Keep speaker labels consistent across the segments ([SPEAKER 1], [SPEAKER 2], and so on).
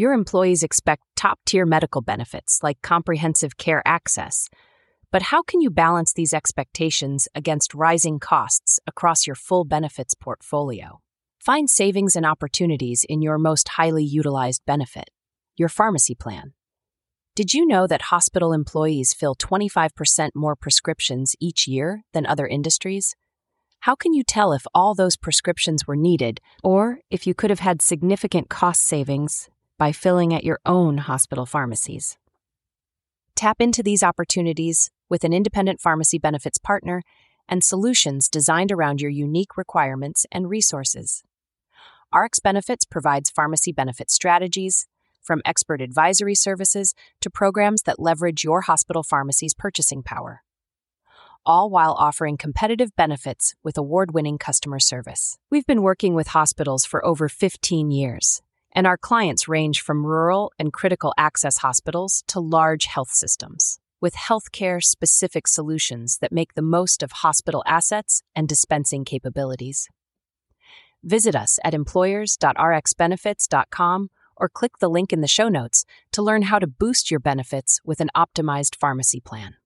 [SPEAKER 1] Your employees expect top tier medical benefits like comprehensive care access. But how can you balance these expectations against rising costs across your full benefits portfolio? Find savings and opportunities in your most highly utilized benefit, your pharmacy plan. Did you know that hospital employees fill 25% more prescriptions each year than other industries? How can you tell if all those prescriptions were needed or if you could have had significant cost savings by filling at your own hospital pharmacies? Tap into these opportunities with an independent pharmacy benefits partner and solutions designed around your unique requirements and resources. RxBenefits provides pharmacy benefit strategies, from expert advisory services to programs that leverage your hospital pharmacy's purchasing power all while offering competitive benefits with award winning customer service. We've been working with hospitals for over 15 years, and our clients range from rural and critical access hospitals to large health systems. With healthcare specific solutions that make the most of hospital assets and dispensing capabilities. Visit us at employers.rxbenefits.com or click the link in the show notes to learn how to boost your benefits with an optimized pharmacy plan.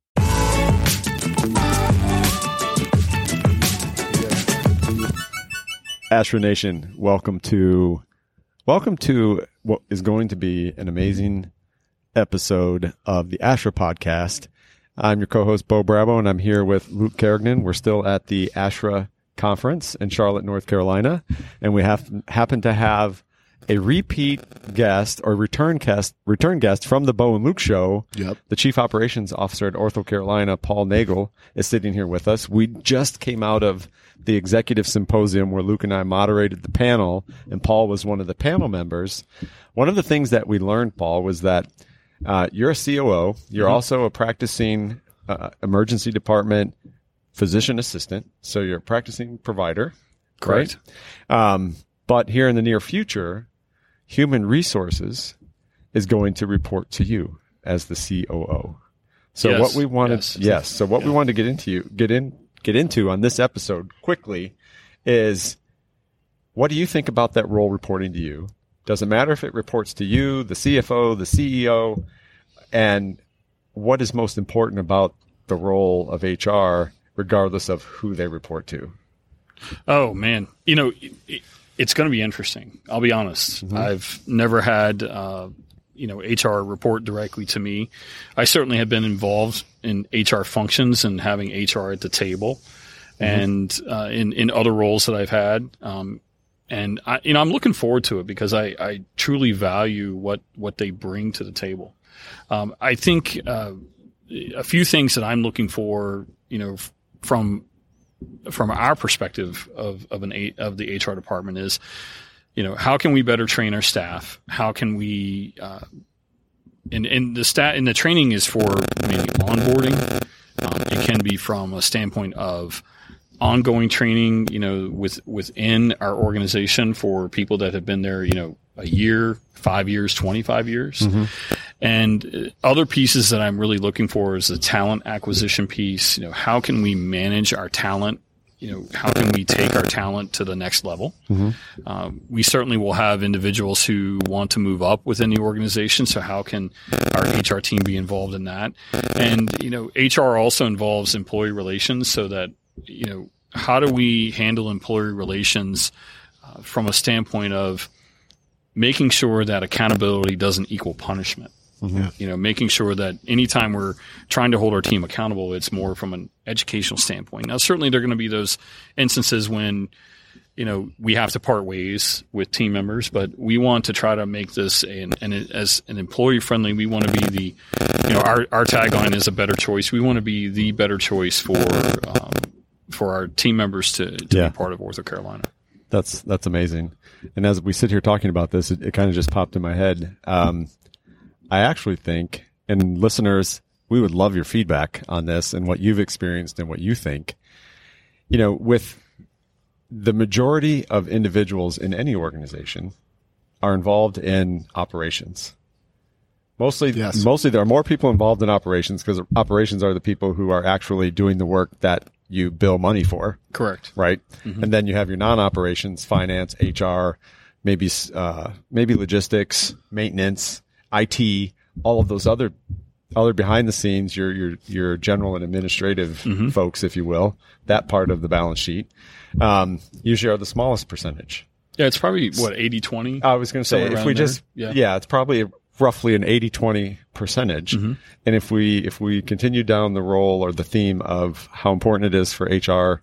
[SPEAKER 2] ASHHRA Nation, welcome to welcome to what is going to be an amazing episode of the ASHHRA podcast. I'm your co-host Bo Bravo, and I'm here with Luke Kerrigan. We're still at the ASHHRA conference in Charlotte, North Carolina, and we have happen to have a repeat guest or return guest return guest from the Bo and Luke show.
[SPEAKER 3] Yep.
[SPEAKER 2] The chief operations officer at OrthoCarolina, Paul Neagle, is sitting here with us. We just came out of the executive symposium where Luke and I moderated the panel, and Paul was one of the panel members. One of the things that we learned, Paul, was that uh, you're a COO. You're
[SPEAKER 3] Mm-hmm.
[SPEAKER 2] also a practicing uh, emergency department physician assistant. So you're a practicing provider.
[SPEAKER 3] Correct.
[SPEAKER 2] Right? Um, but here in the near future, human resources is going to report to you as the COO. So
[SPEAKER 3] Yes,
[SPEAKER 2] what we wanted,
[SPEAKER 3] yes.
[SPEAKER 2] yes. So what we wanted to get into you, get in, get into on this episode quickly is what do you think about that role reporting to you? Doesn't matter if it reports to you, the CFO, the CEO, and what is most important about the role of HR, regardless of who they report to.
[SPEAKER 3] Oh man, you know it's going to be interesting. I'll be honest.
[SPEAKER 2] Mm-hmm.
[SPEAKER 3] I've never had uh, you know HR report directly to me. I certainly have been involved in HR functions and having HR at the table,
[SPEAKER 2] Mm-hmm.
[SPEAKER 3] and uh, in in other roles that I've had. Um, and I, you know, I'm looking forward to it because I, I truly value what what they bring to the table. Um, I think uh, a few things that I'm looking for, you know, f- from from our perspective of of an of the HR department is, you know, how can we better train our staff? How can we uh, and and the stat and the training is for maybe onboarding. Um, it can be from a standpoint of ongoing training, you know, with within our organization for people that have been there, you know, a year, five years, twenty five years. And uh, other pieces that I'm really looking for is the talent acquisition piece. You know, how can we manage our talent? You know, how can we take our talent to the next level? Um, we certainly will have individuals who want to move up within the organization. So how can our HR team be involved in that? And, you know, HR also involves employee relations so that, you know, how do we handle employee relations uh, from a standpoint of making sure that accountability doesn't equal punishment? You know, making sure that anytime we're trying to hold our team accountable, it's more from an educational standpoint. Now, certainly there are going to be those instances when, you know, we have to part ways with team members, but we want to try to make this an, an as an employee friendly. We want to be the, you know, our, our tagline is a better choice. We want to be the better choice for, um, for our team members to, to
[SPEAKER 2] Yeah.
[SPEAKER 3] be part of OrthoCarolina.
[SPEAKER 2] That's that's amazing. And as we sit here talking about this, it, it kind of just popped in my head. Um, I actually think, and listeners, we would love your feedback on this and what you've experienced and what you think. You know, with the majority of individuals in any organization are involved in operations. Mostly,
[SPEAKER 4] Yes.
[SPEAKER 2] mostly there are more people involved in operations because operations are the people who are actually doing the work that you bill money for
[SPEAKER 3] Correct.
[SPEAKER 2] right? And then you have your non-operations, finance, HR, maybe uh, maybe logistics, maintenance, IT, all of those other other behind the scenes, your your your general and administrative
[SPEAKER 3] Mm-hmm.
[SPEAKER 2] folks, if you will, that part of the balance sheet, um, usually are the smallest percentage.
[SPEAKER 3] Yeah, it's probably what 80 20.
[SPEAKER 2] I was going to say, if we
[SPEAKER 3] there.
[SPEAKER 2] just,
[SPEAKER 3] Yeah.
[SPEAKER 2] yeah. it's probably roughly an 80 20 percentage.
[SPEAKER 3] Mm-hmm.
[SPEAKER 2] And if we, if we continue down the role or the theme of how important it is for HR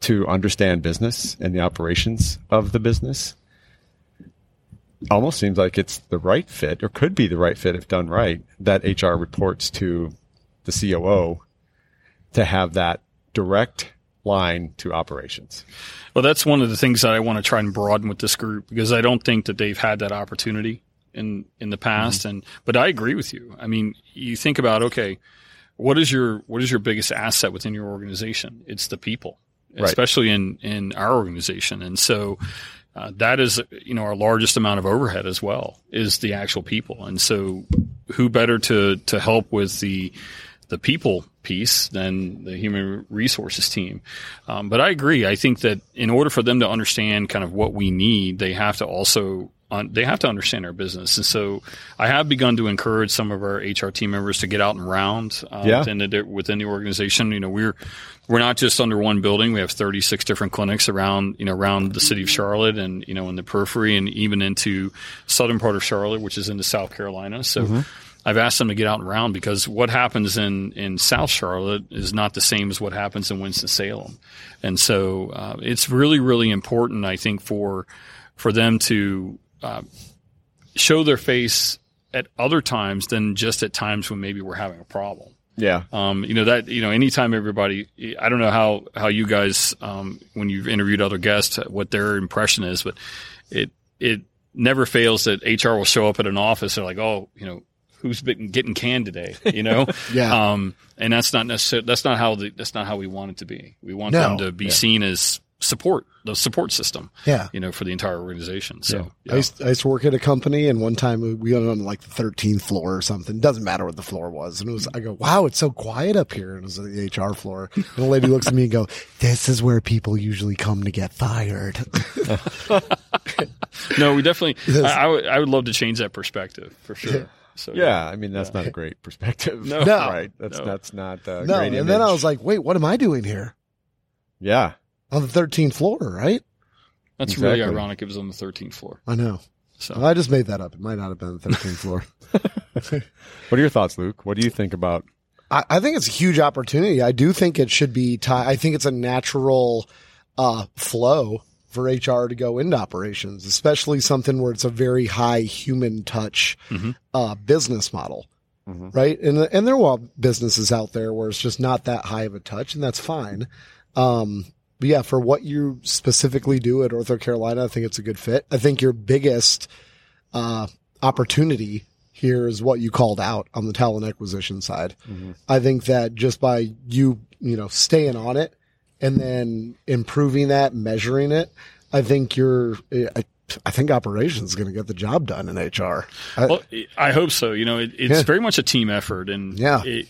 [SPEAKER 2] to understand business and the operations of the business, almost seems like it's the right fit or could be the right fit if done right that HR reports to the COO to have that direct line to operations.
[SPEAKER 3] Well, that's one of the things that I want to try and broaden with this group because I don't think that they've had that opportunity in in the past. Mm-hmm. And but I agree with you. I mean, you think about okay, what is your what is your biggest asset within your organization? It's the people,
[SPEAKER 2] Right.
[SPEAKER 3] especially in in our organization. And so uh, that is you know our largest amount of overhead as well is the actual people. And so who better to to help with the the people piece than the human resources team. Um, but I agree. I think that in order for them to understand kind of what we need, they have to also un- they have to understand our business. And so I have begun to encourage some of our HR team members to get out and round uh,
[SPEAKER 2] Yeah.
[SPEAKER 3] within the within the organization. You know, we're we're not just under one building. We have 36 different clinics around you know around the city of Charlotte and you know in the periphery and even into southern part of Charlotte, which is into South Carolina. So. I've asked them to get out and around because what happens in, in South Charlotte is not the same as what happens in Winston Salem, and so uh, it's really really important I think for for them to uh, show their face at other times than just at times when maybe we're having a problem.
[SPEAKER 2] Yeah.
[SPEAKER 3] Um, you know that you know anytime everybody, I don't know how how you guys um, when you've interviewed other guests what their impression is, but it it never fails that HR will show up at an office and like, oh, you know, who's been getting canned today, you know?
[SPEAKER 4] Yeah.
[SPEAKER 3] Um, and that's not necessarily that's not how the, that's not how we want it to be. We want
[SPEAKER 4] No.
[SPEAKER 3] them to be seen as support, the support system,
[SPEAKER 4] Yeah.
[SPEAKER 3] you know, for the entire organization. So
[SPEAKER 4] I, used, I used to work at a company, and one time we went on like the 13th floor or something. Doesn't matter what the floor was. And it was, I go, wow, it's so quiet up here. And it was the HR floor. And the lady looks at me and go, this is where people usually come to get fired.
[SPEAKER 3] no, we definitely. I, I would I would love to change that perspective for sure. So
[SPEAKER 2] Yeah, I mean that's not a great perspective.
[SPEAKER 3] No.
[SPEAKER 4] No.
[SPEAKER 2] right? That's
[SPEAKER 3] No.
[SPEAKER 2] that's not a
[SPEAKER 4] no.
[SPEAKER 2] great
[SPEAKER 4] And then I was like, wait, what am I doing here
[SPEAKER 2] yeah,
[SPEAKER 4] on the 13th floor? Right.
[SPEAKER 3] That's really ironic. It was on the 13th floor.
[SPEAKER 4] I know.
[SPEAKER 3] So
[SPEAKER 4] I just made that up. It might not have been the 13th floor.
[SPEAKER 2] What are your thoughts, Luke? What do you think about?
[SPEAKER 4] I, I think it's a huge opportunity. I do think it should be tied. I think it's a natural uh, flow for HR to go into operations, especially something where it's a very high human touch
[SPEAKER 3] Mhm.
[SPEAKER 4] uh, business model,
[SPEAKER 2] Mhm.
[SPEAKER 4] right? And and there are businesses out there where it's just not that high of a touch, and that's fine. Um, but yeah, for what you specifically do at OrthoCarolina, I think it's a good fit. I think your biggest uh, opportunity here is what you called out on the talent acquisition side. I think that just by you, you know, staying on it and then improving that, measuring it, I think you're, I, I think operations is going to get the job done in HR. I-
[SPEAKER 3] Well, I hope so. You know, it, it's
[SPEAKER 4] Yeah.
[SPEAKER 3] very much a team effort, and
[SPEAKER 4] Yeah.
[SPEAKER 3] it,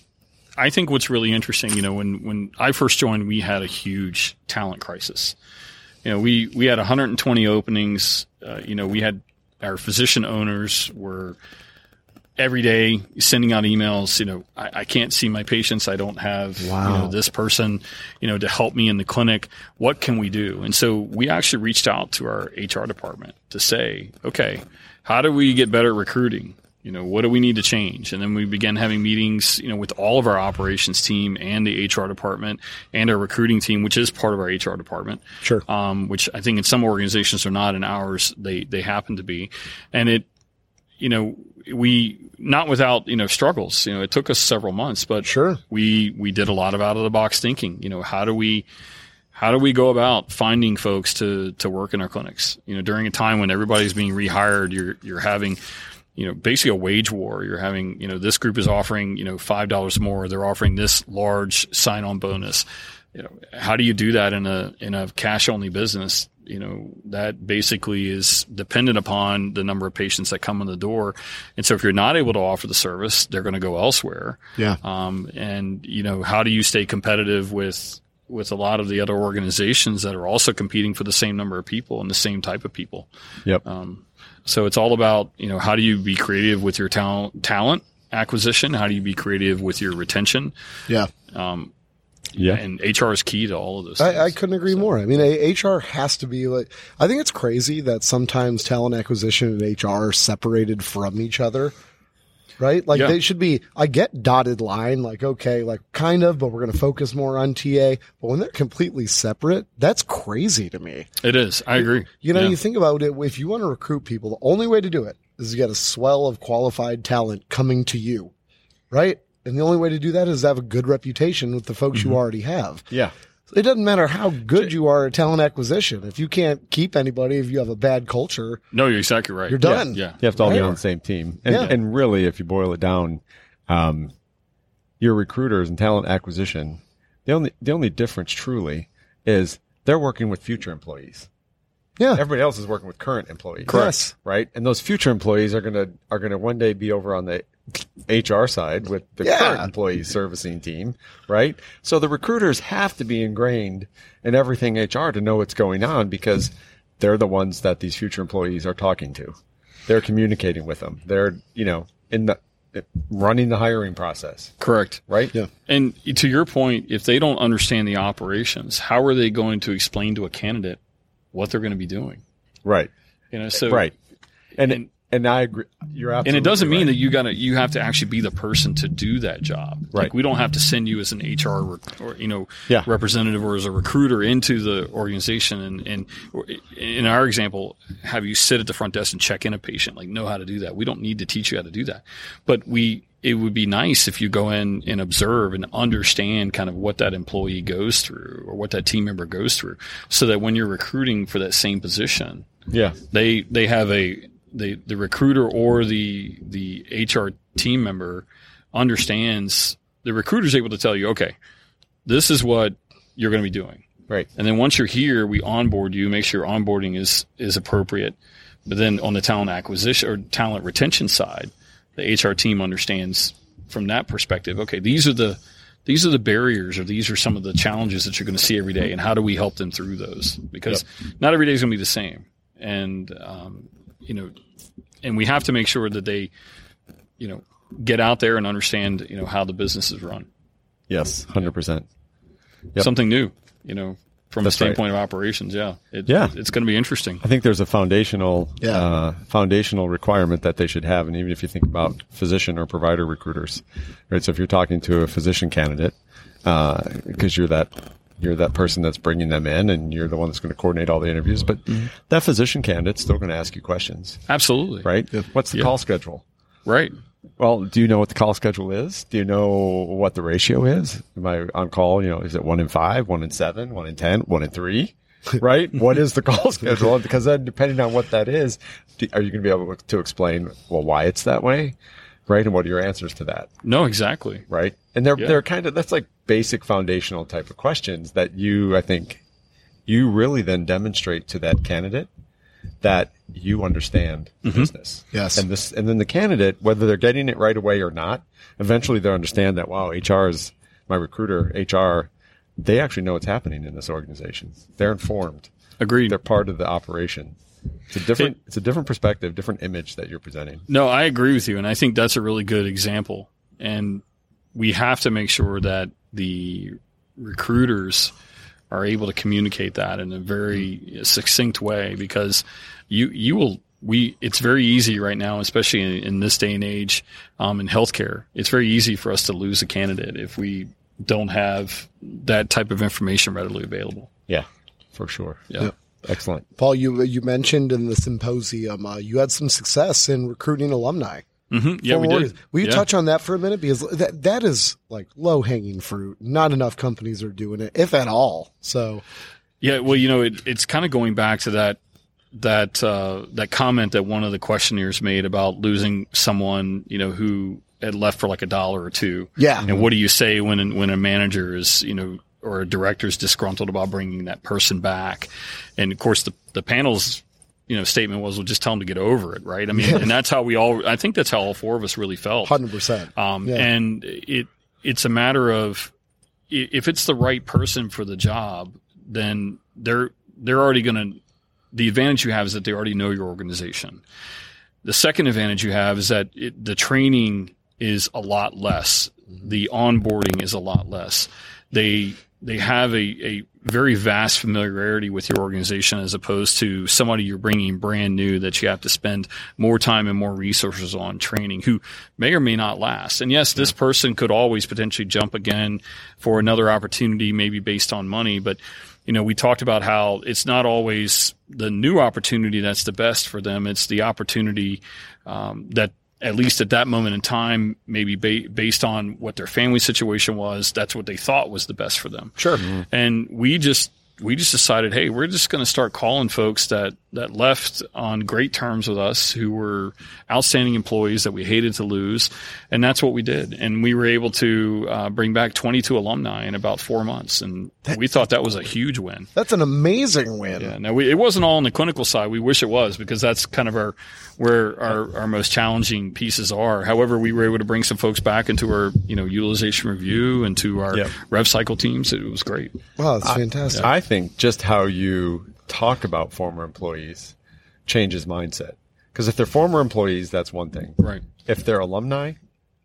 [SPEAKER 3] I think what's really interesting, you know, when when I first joined, we had a huge talent crisis. You know, we we had 120 openings. Uh, you know, we had our physician owners were every day sending out emails. You know, I, I can't see my patients. I don't have you know this person, you know, to help me in the clinic. What can we do? And so we actually reached out to our HR department to say, okay, how do we get better recruiting? You know, what do we need to change? And then we began having meetings, you know, with all of our operations team and the HR department and our recruiting team, which is part of our HR department
[SPEAKER 4] sure.
[SPEAKER 3] um, which I think in some organizations are not, in ours they they happen to be, and it, you know, we not without you know struggles. You know, it took us several months, but
[SPEAKER 4] Sure.
[SPEAKER 3] we we did a lot of out of the box thinking. You know, how do we how do we go about finding folks to to work in our clinics? You know, during a time when everybody's being rehired, you're you're having you know basically a wage war. You're having you know this group is offering you know five dollars more. They're offering this large sign on bonus. You know, how do you do that in a in a cash only business? You know, that basically is dependent upon the number of patients that come in the door. And so if you're not able to offer the service, they're going to go elsewhere.
[SPEAKER 4] Yeah.
[SPEAKER 3] Um, and you know, how do you stay competitive with with a lot of the other organizations that are also competing for the same number of people and the same type of people.
[SPEAKER 2] Yep.
[SPEAKER 3] Um, so it's all about you know how do you be creative with your talent talent acquisition? How do you be creative with your retention?
[SPEAKER 4] Yeah.
[SPEAKER 3] Um,
[SPEAKER 2] yeah.
[SPEAKER 3] and HR is key to all of those.
[SPEAKER 4] I, I couldn't agree more. I mean, a- HR has to be like, I think it's crazy that sometimes talent acquisition and HR are separated from each other. Right? Like
[SPEAKER 3] Yeah.
[SPEAKER 4] they should be, I get dotted line, like, okay, like kind of, but we're going to focus more on TA. But when they're completely separate, that's crazy to me.
[SPEAKER 3] It is. I agree.
[SPEAKER 4] You know,
[SPEAKER 3] Yeah.
[SPEAKER 4] you think about it, if you want to recruit people, the only way to do it is to get a swell of qualified talent coming to you. Right? And the only way to do that is to have a good reputation with the folks
[SPEAKER 3] Mm-hmm.
[SPEAKER 4] you already have.
[SPEAKER 2] Yeah.
[SPEAKER 4] It doesn't matter how good you are at talent acquisition. If you can't keep anybody, if you have a bad culture,
[SPEAKER 3] no, you're exactly right.
[SPEAKER 4] you're done.
[SPEAKER 3] Yeah.
[SPEAKER 2] You have to all be
[SPEAKER 4] Right.
[SPEAKER 2] on the same team. And,
[SPEAKER 4] Yeah.
[SPEAKER 2] and really, if you boil it down, um, your recruiters and talent acquisition, the only, the only difference truly is they're working with future employees.
[SPEAKER 4] Yeah.
[SPEAKER 2] Everybody else is working with current employees.
[SPEAKER 4] Correct.
[SPEAKER 2] Right. And those future employees are going to, are going to one day be over on the HR side with the
[SPEAKER 4] Yeah.
[SPEAKER 2] current employee servicing team. Right. So the recruiters have to be ingrained in everything HR to know what's going on because they're the ones that these future employees are talking to. They're communicating with them. They're, you know, in the, running the hiring process.
[SPEAKER 3] Correct.
[SPEAKER 2] Right.
[SPEAKER 4] Yeah.
[SPEAKER 3] And to your point, if they don't understand the operations, how are they going to explain to a candidate what they're going to be doing?
[SPEAKER 2] Right.
[SPEAKER 3] You know, so
[SPEAKER 2] right. And,
[SPEAKER 3] and-
[SPEAKER 2] and, I agree. You're absolutely
[SPEAKER 3] and it doesn't mean that you got to you have to actually be the person to do that job.
[SPEAKER 2] Right.
[SPEAKER 3] Like we don't have to send you as an HR rec- or you know
[SPEAKER 2] Yeah.
[SPEAKER 3] representative or as a recruiter into the organization and and in our example have you sit at the front desk and check in a patient like know how to do that. We don't need to teach you how to do that. But we it would be nice if you go in and observe and understand kind of what that employee goes through or what that team member goes through so that when you're recruiting for that same position
[SPEAKER 2] Yeah.
[SPEAKER 3] they they have a the the recruiter or the the HR team member understands the recruiter's able to tell you okay this is what you're going to be doing.
[SPEAKER 2] Right.
[SPEAKER 3] and then once you're here we onboard you make sure onboarding is is appropriate. But then on the talent acquisition or talent retention side the HR team understands from that perspective okay these are the these are the barriers or these are some of the challenges that you're going to see every day and how do we help them through those? Because not every day is going to be the same. And um, you know and we have to make sure that they you know get out there and understand you know how the business is run
[SPEAKER 2] Yes. Hundred percent. Yep.
[SPEAKER 3] something new you know from
[SPEAKER 2] That's
[SPEAKER 3] a standpoint of operations yeah it,
[SPEAKER 2] Yeah.
[SPEAKER 3] it's going to be interesting
[SPEAKER 2] I think there's a foundational,
[SPEAKER 4] Yeah.
[SPEAKER 2] uh, foundational requirement that they should have. And even if you think about physician or provider recruiters, right? So if you're talking to a physician candidate, uh, cause you're that, you're that person that's bringing them in and you're the one that's going to coordinate all the interviews, but mm-hmm. that physician candidate's still going to ask you questions,
[SPEAKER 3] absolutely
[SPEAKER 2] right? What's the
[SPEAKER 3] Yeah.
[SPEAKER 2] call schedule?
[SPEAKER 3] right
[SPEAKER 2] Well, do you know what the call schedule is? Do you know what the ratio is? Am I on call? You know, is it one in five, one in seven, one in ten, one in three? Right? what is the call schedule? Because then, depending on what that is, do, are you going to be able to explain well why it's that way? Right? And what are your answers to that?
[SPEAKER 3] no exactly
[SPEAKER 2] Right? And they're
[SPEAKER 3] Yeah.
[SPEAKER 2] they're kind of that's like basic foundational type of questions that you I think you really then demonstrate to that candidate that you understand the mm-hmm. business.
[SPEAKER 4] Yes.
[SPEAKER 2] And this and then the candidate, whether they're getting it right away or not, eventually they'll understand that wow, HR is my recruiter, HR, they actually know what's happening in this organization. They're informed.
[SPEAKER 3] agreed
[SPEAKER 2] They're part of the operation. It's a different it's a different perspective, different image that you're presenting.
[SPEAKER 3] No, I agree with you, and I think that's a really good example. And we have to make sure that the recruiters are able to communicate that in a very succinct way because you you will we it's very easy right now, especially in, in this day and age um, in healthcare. It's very easy for us to lose a candidate if we don't have that type of information readily available.
[SPEAKER 2] Yeah, for sure.
[SPEAKER 3] Yeah.
[SPEAKER 2] Excellent.
[SPEAKER 4] Paul, you you mentioned in the symposium uh, you had some success in recruiting alumni.
[SPEAKER 3] hmm Yeah, we
[SPEAKER 4] Former-
[SPEAKER 3] did.
[SPEAKER 4] Will you
[SPEAKER 3] Yeah.
[SPEAKER 4] touch on that for a minute because that that is like low hanging fruit. Not enough companies are doing it, if at all. So
[SPEAKER 3] Yeah, well, you know, it, it's kind of going back to that that uh, that comment that one of the questionnaires made about losing someone, you know, who had left for like a dollar or two.
[SPEAKER 4] yeah,
[SPEAKER 3] And what do you say when when a manager is, you know, or a director is disgruntled about bringing that person back? And of course, the the panel's you know statement was, "Well, just tell them to get over it," right? I mean, and that's how we all. I think that's how all four of us really felt.
[SPEAKER 4] hundred percent.
[SPEAKER 3] Um,
[SPEAKER 4] Yeah.
[SPEAKER 3] And it it's a matter of if it's the right person for the job, then they're they're already going to. The advantage you have is that they already know your organization. The second advantage you have is that it, the training is a lot less. The onboarding is a lot less. They they have a, a very vast familiarity with your organization as opposed to somebody you're bringing brand new that you have to spend more time and more resources on training who may or may not last. And yes, this person could always potentially jump again for another opportunity, maybe based on money, but you know, we talked about how it's not always the new opportunity that's the best for them. It's the opportunity um, that at least at that moment in time, maybe ba- based on what their family situation was, that's what they thought was the best for them.
[SPEAKER 4] Sure.
[SPEAKER 2] Mm-hmm.
[SPEAKER 3] And we just we just decided, hey, we're just going to start calling folks that that left on great terms with us, who were outstanding employees that we hated to lose, and that's what we did. And we were able to uh, bring back 22 alumni in about four months, and we thought that was a huge win.
[SPEAKER 4] That's an amazing win.
[SPEAKER 3] Yeah. Now we, it wasn't all on the clinical side. We wish it was because that's kind of our where our, our most challenging pieces are. However, we were able to bring some folks back into our you know utilization review and to our
[SPEAKER 2] Yep.
[SPEAKER 3] rev cycle teams. It was great.
[SPEAKER 4] Wow, that's fantastic.
[SPEAKER 2] I think just how you talk about former employees changes mindset. Because if they're former employees, that's one thing.
[SPEAKER 3] Right.
[SPEAKER 2] If they're alumni,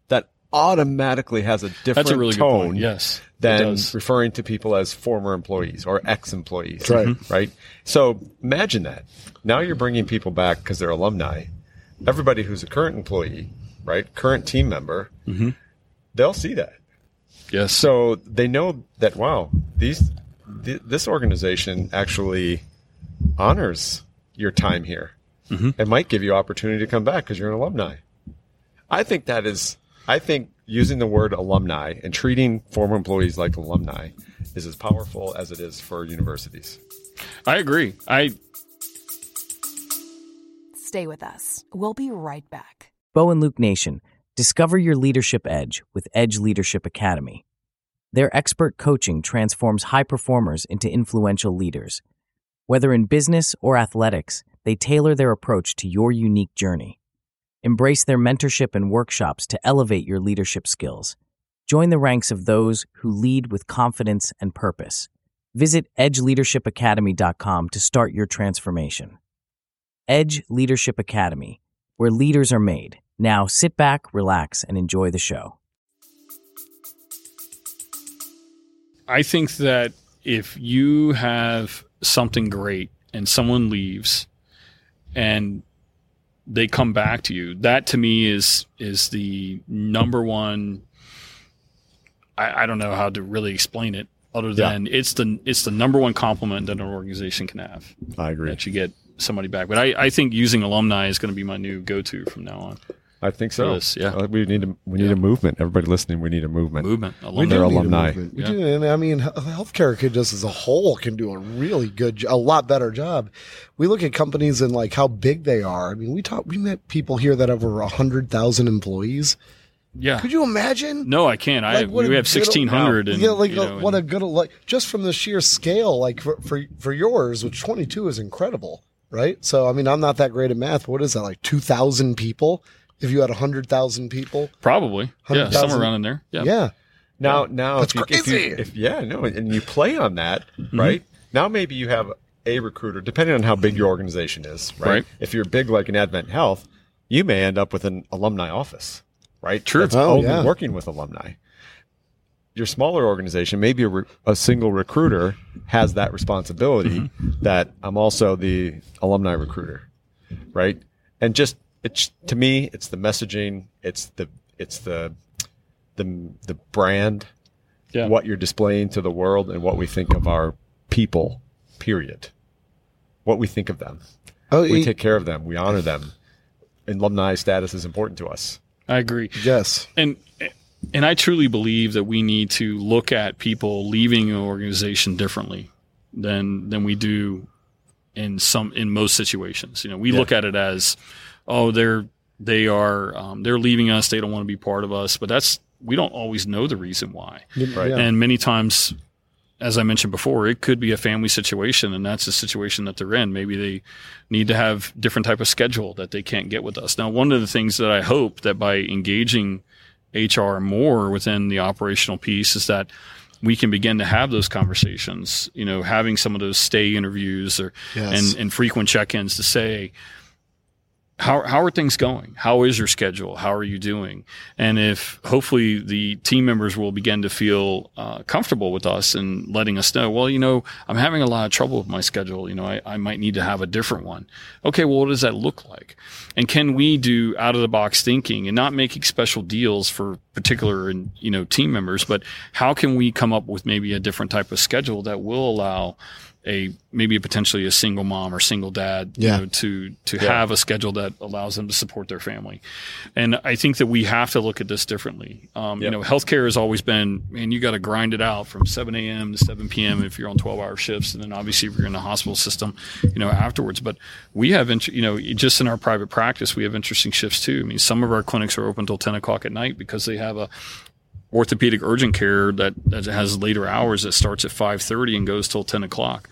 [SPEAKER 2] that automatically has a different
[SPEAKER 3] That's a really good
[SPEAKER 2] tone
[SPEAKER 3] point. Yes.
[SPEAKER 2] than referring to people as former employees or ex-employees.
[SPEAKER 4] Right.
[SPEAKER 3] Mm-hmm.
[SPEAKER 2] Right. So imagine that. Now you're bringing people back because they're alumni. Everybody who's a current employee, right, current team member,
[SPEAKER 3] Mm-hmm.
[SPEAKER 2] they'll see that.
[SPEAKER 3] yes.
[SPEAKER 2] So they know that wow, these th- this organization actually honors your time here mm-hmm. and might give you opportunity to come back because you're an alumni. I think that is. I think using the word alumni and treating former employees like alumni is as powerful as it is for universities.
[SPEAKER 3] I agree. I
[SPEAKER 5] Stay with us. We'll be right back.
[SPEAKER 6] Bo and Luke Nation, discover your leadership edge with Edge Leadership Academy. Their expert coaching transforms high performers into influential leaders. Whether in business or athletics, they tailor their approach to your unique journey. Embrace their mentorship and workshops to elevate your leadership skills. Join the ranks of those who lead with confidence and purpose. Visit edgeleadershipacademy.com to start your transformation. Edge Leadership Academy, where leaders are made. Now sit back, relax, and enjoy the show.
[SPEAKER 3] I think that if you have something great and someone leaves and they come back to you, that to me is is the number one. I, I don't know how to really explain it, other
[SPEAKER 2] Yeah.
[SPEAKER 3] than it's the it's the number one compliment that an organization can have
[SPEAKER 2] I agree.
[SPEAKER 3] that you get somebody back. But I, I think using alumni is going to be my new go to from now on.
[SPEAKER 2] I think so.
[SPEAKER 3] Yes, yeah.
[SPEAKER 2] Uh, we need a we need
[SPEAKER 3] Yeah.
[SPEAKER 2] a movement. Everybody listening, we need a movement.
[SPEAKER 3] Movement,
[SPEAKER 4] We
[SPEAKER 3] alumni.
[SPEAKER 2] They're
[SPEAKER 4] do need a
[SPEAKER 2] alumni.
[SPEAKER 4] movement. We
[SPEAKER 3] Yeah.
[SPEAKER 4] do, and I mean, healthcare could just as a whole can do a really good, jo- a lot better job. We look at companies and like how big they are. I mean, we talk, we met people here that have over a hundred thousand employees.
[SPEAKER 3] Yeah.
[SPEAKER 4] Could you imagine?
[SPEAKER 3] No, I can't. I
[SPEAKER 4] Like, what a
[SPEAKER 3] we have sixteen hundred,
[SPEAKER 4] yeah, like
[SPEAKER 3] you know,
[SPEAKER 4] what
[SPEAKER 3] and-
[SPEAKER 4] a good like just from the sheer scale, like for for, for yours, which twenty two is incredible, right? So I mean, I'm not that great at math. What is that like two thousand people? If you had a hundred thousand people,
[SPEAKER 3] Probably. Yeah,
[SPEAKER 4] 100,000.
[SPEAKER 3] somewhere around in there. Yeah.
[SPEAKER 4] yeah,
[SPEAKER 2] Now, now,
[SPEAKER 4] That's
[SPEAKER 2] if you, if you,
[SPEAKER 4] crazy.
[SPEAKER 2] if yeah, no, and you play on that, mm-hmm. right? Now, maybe you have a recruiter, depending on how big your organization is, right?
[SPEAKER 3] Right.
[SPEAKER 2] If you're big like an AdventHealth, you may end up with an alumni office, right?
[SPEAKER 3] True.
[SPEAKER 2] That's
[SPEAKER 4] Oh,
[SPEAKER 2] only
[SPEAKER 4] yeah.
[SPEAKER 2] working with alumni. Your smaller organization, maybe a, re- a single recruiter has that responsibility. Mm-hmm. That I'm also the alumni recruiter, right? And just it's to me, it's the messaging, it's the it's the the the brand,
[SPEAKER 3] Yeah.
[SPEAKER 2] what you're displaying to the world, and what we think of our people. Period. What we think of them.
[SPEAKER 4] oh,
[SPEAKER 2] We
[SPEAKER 4] e-
[SPEAKER 2] take care of them. We honor them. Alumni status is important to us.
[SPEAKER 3] I agree.
[SPEAKER 4] yes,
[SPEAKER 3] And and I truly believe that we need to look at people leaving an organization differently than than we do in some in most situations. You know, we look at it as, oh, they're they are um, they're leaving us. They don't want to be part of us. But that's we don't always know the reason why.
[SPEAKER 2] Right.
[SPEAKER 4] Yeah.
[SPEAKER 3] And many times, as I mentioned before, it could be a family situation, and that's the situation that they're in. Maybe they need to have different type of schedule that they can't get with us. Now, one of the things that I hope that by engaging HR more within the operational piece is that we can begin to have those conversations. You know, having some of those stay interviews or
[SPEAKER 4] Yes.
[SPEAKER 3] and and frequent check-ins to say. How, how are things going? How is your schedule? How are you doing? And if hopefully the team members will begin to feel uh, comfortable with us and letting us know, well, you know, I'm having a lot of trouble with my schedule. You know, I, I might need to have a different one. Okay, well, what does that look like? And can we do out of the box thinking and not making special deals for particular and you know team members, but how can we come up with maybe a different type of schedule that will allow a maybe potentially a single mom or single dad
[SPEAKER 4] Yeah.
[SPEAKER 3] you know, to to have a schedule that allows them to support their family. And I think that we have to look at this differently. Um, You know, healthcare has always been, man, you got to grind it out from 7 a.m. to 7 p.m. if you're on 12 hour shifts. And then obviously if you're in the hospital system, you know, afterwards. But we have, int- you know, just in our private practice, we have interesting shifts too. I mean, some of our clinics are open until 10 o'clock at night because they have a orthopedic urgent care that, that has later hours that starts at 5.30 and goes till 10 o'clock.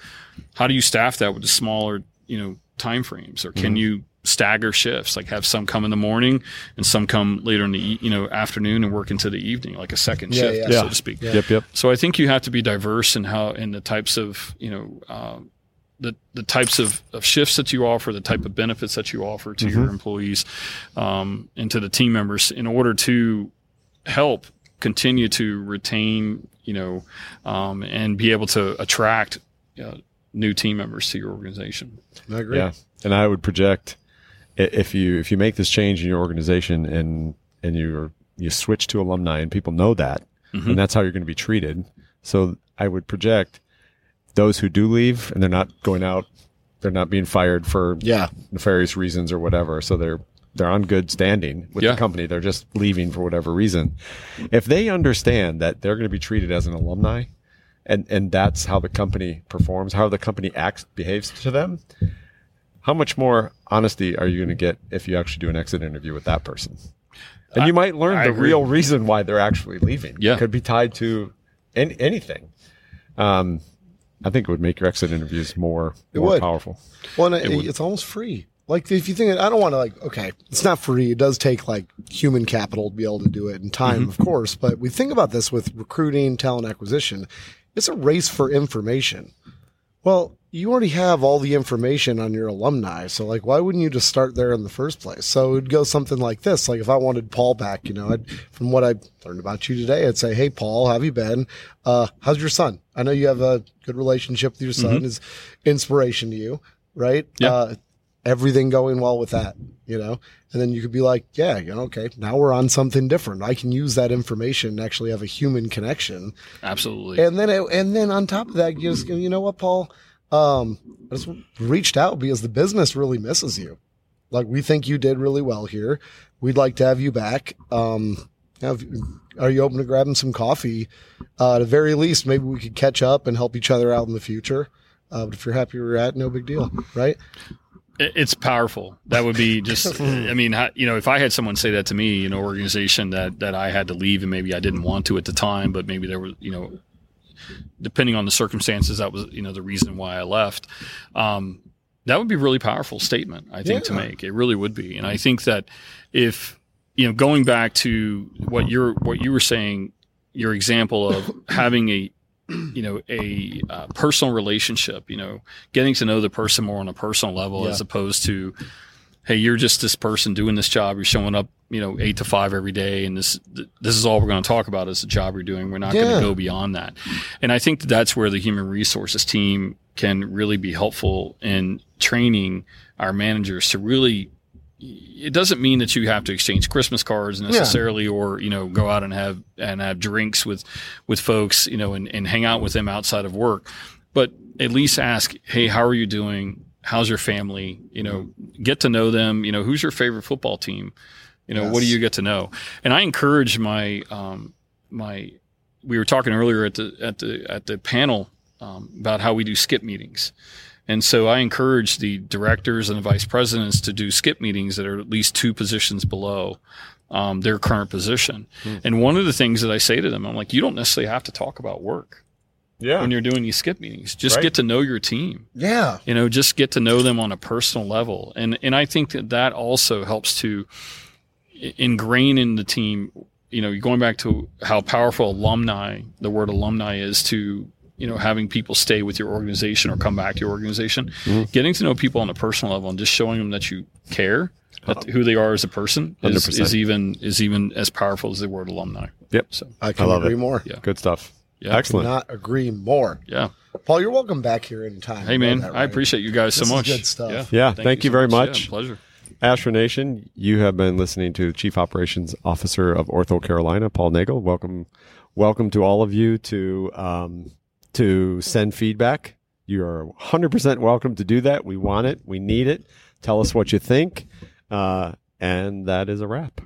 [SPEAKER 3] How do you staff that with the smaller you know time frames or can you stagger shifts? Like have some come in the morning and some come later in the e- you know afternoon and work into the evening like a second
[SPEAKER 4] Yeah,
[SPEAKER 3] shift
[SPEAKER 4] yeah.
[SPEAKER 3] so to speak.
[SPEAKER 2] Yep, yep.
[SPEAKER 3] so I think you have to be diverse in how in the types of you know um, the the types of, of shifts that you offer, the type of benefits that you offer to your employees um, and to the team members in order to help continue to retain you know um, and be able to attract uh, new team members to your organization.
[SPEAKER 4] I agree.
[SPEAKER 2] Yeah, and I would project if you if you make this change in your organization and and you you switch to alumni and people know that, and that's how you're going to be treated. So I would project those who do leave and they're not going out, they're not being fired for
[SPEAKER 4] Yeah.
[SPEAKER 2] nefarious reasons or whatever. So they're they're on good standing with
[SPEAKER 3] Yeah.
[SPEAKER 2] the company. They're just leaving for whatever reason. If they understand that they're going to be treated as an alumni, and and that's how the company performs, how the company acts, behaves to them. How much more honesty are you going to get if you actually do an exit interview with that person? And you might learn
[SPEAKER 3] I
[SPEAKER 2] the
[SPEAKER 3] agree.
[SPEAKER 2] real reason why they're actually leaving.
[SPEAKER 3] Yeah.
[SPEAKER 2] It could be tied to an anything. Um, I think it would make your exit interviews more,
[SPEAKER 4] It
[SPEAKER 2] more
[SPEAKER 4] would.
[SPEAKER 2] powerful.
[SPEAKER 4] Well, and it, it's almost free. Like if you think, I don't want to like, okay, it's not free. It does take like human capital to be able to do it and time, of course. But we think about this with recruiting, talent acquisition. It's a race for information. Well, you already have all the information on your alumni. So like, why wouldn't you just start there in the first place? So it'd go something like this. Like if I wanted Paul back, you know, I'd, from what I learned about you today, I'd say, Hey, Paul, how have you been? Uh, how's your son? I know you have a good relationship with your son is inspiration to you, right?
[SPEAKER 3] Yeah.
[SPEAKER 4] Uh, everything going well with that, you know? And then you could be like, yeah, you know, okay, now we're on something different. I can use that information and actually have a human connection.
[SPEAKER 3] Absolutely.
[SPEAKER 4] And then, it, and then on top of that, you just, you know what, Paul, um, I just reached out because the business really misses you. Like we think you did really well here. We'd like to have you back. Um, have, are you open to grabbing some coffee? Uh, at the very least, maybe we could catch up and help each other out in the future. Uh, but if you're happy where you're at, no big deal, right?
[SPEAKER 3] It- It's powerful. That would be just. I mean, you know, if I had someone say that to me, you know, organization that that I had to leave, and maybe I didn't want to at the time, but maybe there was, you know, depending on the circumstances, that was, you know, the reason why I left. Um, that would be a really powerful statement, I think, to make. It really would be, and I think that if you know, going back to what you're what you were saying, your example of having a you know a uh, personal relationship you know getting to know the person more on a personal level as opposed to hey you're just this person doing this job. You're showing up you know eight to five every day and this this is all we're going to talk about is the job you're doing. We're not going to go beyond that. And i think that that's where the human resources team can really be helpful in training our managers to really it doesn't mean that you have to exchange Christmas cards necessarily, or you know, go out and have and have drinks with with folks, you know, and, and hang out with them outside of work. But at least ask, hey, how are you doing? How's your family? You know, get to know them. You know, who's your favorite football team? You know, what do you get to know? And I encourage my um, my. We were talking earlier at the at the at the panel um, about how we do skip meetings. And so I encourage the directors and the vice presidents to do skip meetings that are at least two positions below um, their current position. And one of the things that I say to them, I'm like, you don't necessarily have to talk about work
[SPEAKER 2] Yeah.
[SPEAKER 3] when you're doing these skip meetings. Just
[SPEAKER 2] Right.
[SPEAKER 3] get to know your team.
[SPEAKER 4] Yeah.
[SPEAKER 3] You know, just get to know them on a personal level. And and I think that that also helps to ingrain in the team you know, going back to how powerful alumni, the word alumni is to, you know, having people stay with your organization or come back to your organization, getting to know people on a personal level and just showing them that you care, that who they are as a person is, is even is even as powerful as the word alumni.
[SPEAKER 2] Yep.
[SPEAKER 3] So
[SPEAKER 4] I can
[SPEAKER 2] love
[SPEAKER 4] agree
[SPEAKER 2] it.
[SPEAKER 4] more.
[SPEAKER 3] Yeah.
[SPEAKER 2] Good stuff.
[SPEAKER 3] Yeah.
[SPEAKER 2] Excellent.
[SPEAKER 4] Not agree more.
[SPEAKER 3] yeah.
[SPEAKER 4] Paul, you're welcome back here anytime.
[SPEAKER 3] Hey man,
[SPEAKER 4] that,
[SPEAKER 3] I appreciate you guys
[SPEAKER 4] This
[SPEAKER 3] so
[SPEAKER 4] is
[SPEAKER 3] much.
[SPEAKER 4] good stuff.
[SPEAKER 3] Yeah.
[SPEAKER 2] Yeah, thank you
[SPEAKER 3] so
[SPEAKER 2] very
[SPEAKER 3] Yeah,
[SPEAKER 2] much.
[SPEAKER 3] pleasure.
[SPEAKER 2] ASHHRA Nation, you have been listening to Chief Operations Officer of OrthoCarolina, Paul Neagle. Welcome, welcome to all of you to um, to send feedback. You are 100% welcome to do that. We want it. We need it. Tell us what you think. Uh, and that is a wrap.